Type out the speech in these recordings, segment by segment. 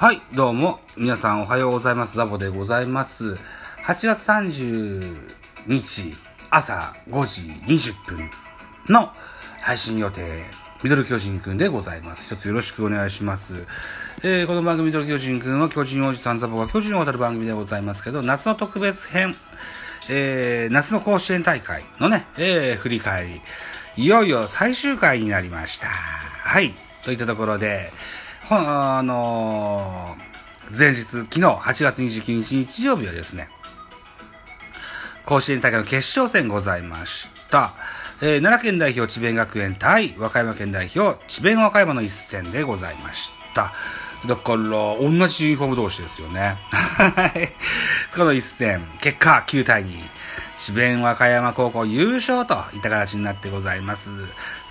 はい、どうも、皆さんおはようございます。ザボでございます。8月30日朝5時20分の配信予定、ミドル巨人くんでございます。一つよろしくお願いします。えー、この番組ミドル巨人くんは巨人おじさんザボが巨人を渡る番組でございますけど、夏の特別編、えー、夏の甲子園大会のね、えー、振り返り、いよいよ最終回になりました。はい。といったところで、あのー前日、昨日8月29日日曜日はですね、甲子園大会の決勝戦ございました。えー奈良県代表智弁学園対和歌山県代表智弁和歌山の一戦でございました。だから、同じユニフォーム同士ですよね。はい。この一戦、結果9対2。智弁和歌山高校優勝といった形になってございます。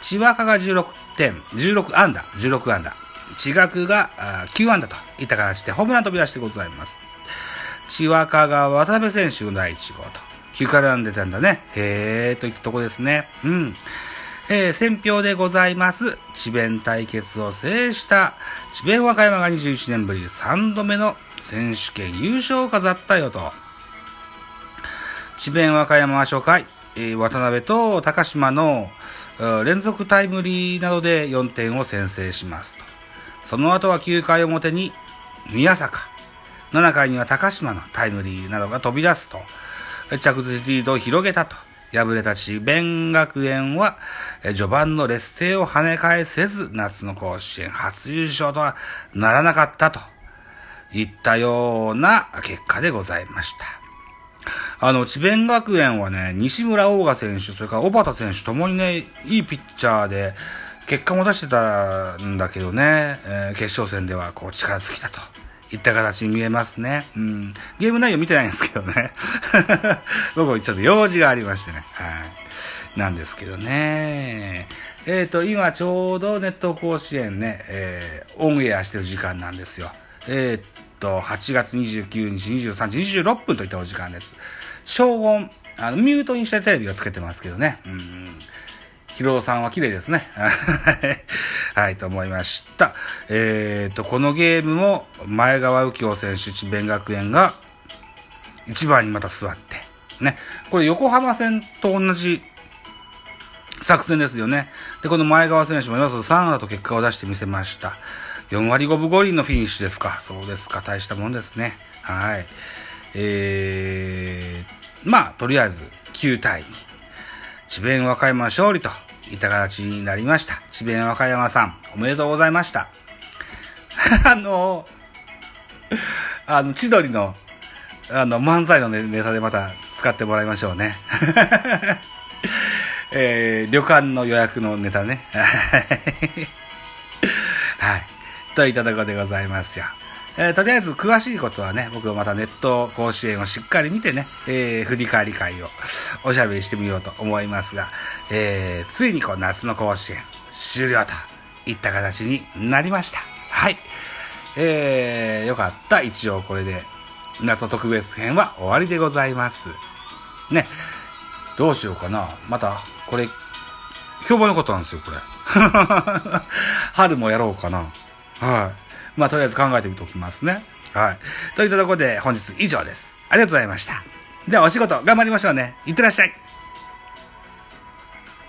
千和歌が16点、16安打、16安打。千学があー9安打といった形でホームラン飛び出してございます。千和歌が渡辺選手の第1号と。9からんでたんだね。へーといったとこですね。うん。えー、選票でございます。智弁対決を制した、智弁和歌山が21年ぶり3度目の選手権優勝を飾ったよと。智弁和歌山は初回、えー渡辺と高島の連続タイムリーなどで4点を先制しますと。その後は9回表に宮坂、7回には高島のタイムリーなどが飛び出すと、着実リードを広げたと。敗れた智弁学園は、序盤の劣勢を跳ね返せず、夏の甲子園初優勝とはならなかったといったような結果でございました。あの、智弁学園はね、西村大賀選手、それから小畑選手ともにね、いいピッチャーで、結果も出してたんだけどね、えー決勝戦ではこう力尽きたと。いった形に見えますね。うん。ゲーム内容見てないんですけどね。僕ちょっと用事がありましてね。はい。なんですけどね。えっ、と、今ちょうどネット甲子園ね、えーオンエアしてる時間なんですよ。えっ、と、8月29日、23時26分といったお時間です。消音、あの、ミュートにしてテレビをつけてますけどね。うん。ヒロさんは綺麗ですね。はい、と思いました。えっ、と、このゲームも、前川右京選手、智弁学園が、一番にまた座って、ね。これ横浜戦と同じ作戦ですよね。で、この前川選手も4つ3だと結果を出してみせました。4割5分5厘のフィニッシュですか。そうですか。大したもんですね。はい。えー、まあ、とりあえず、9対2。智弁和歌山勝利といた形になりました。智弁和歌山さん、おめでとうございました。あの、あの、千鳥の、あの、漫才のネネタでまた使ってもらいましょうね。えー、旅館の予約のネタね。はい。といたとこでございますよ。えーとりあえず詳しいことはね、僕はまたネット甲子園をしっかり見てね、えー振り返り会をおしゃべりしてみようと思いますが、えーついにこう夏の甲子園終了といった形になりました。はい。えー、よかった。一応これで夏の特別編は終わりでございます。ね。どうしようかな。また、これ、評判良かったんですよ、これ。春もやろうかな。はい。まあ、とりあえず考えてみておきますね。はい。といったところで本日以上です。ありがとうございました。ではお仕事頑張りましょうね。いってらっしゃい。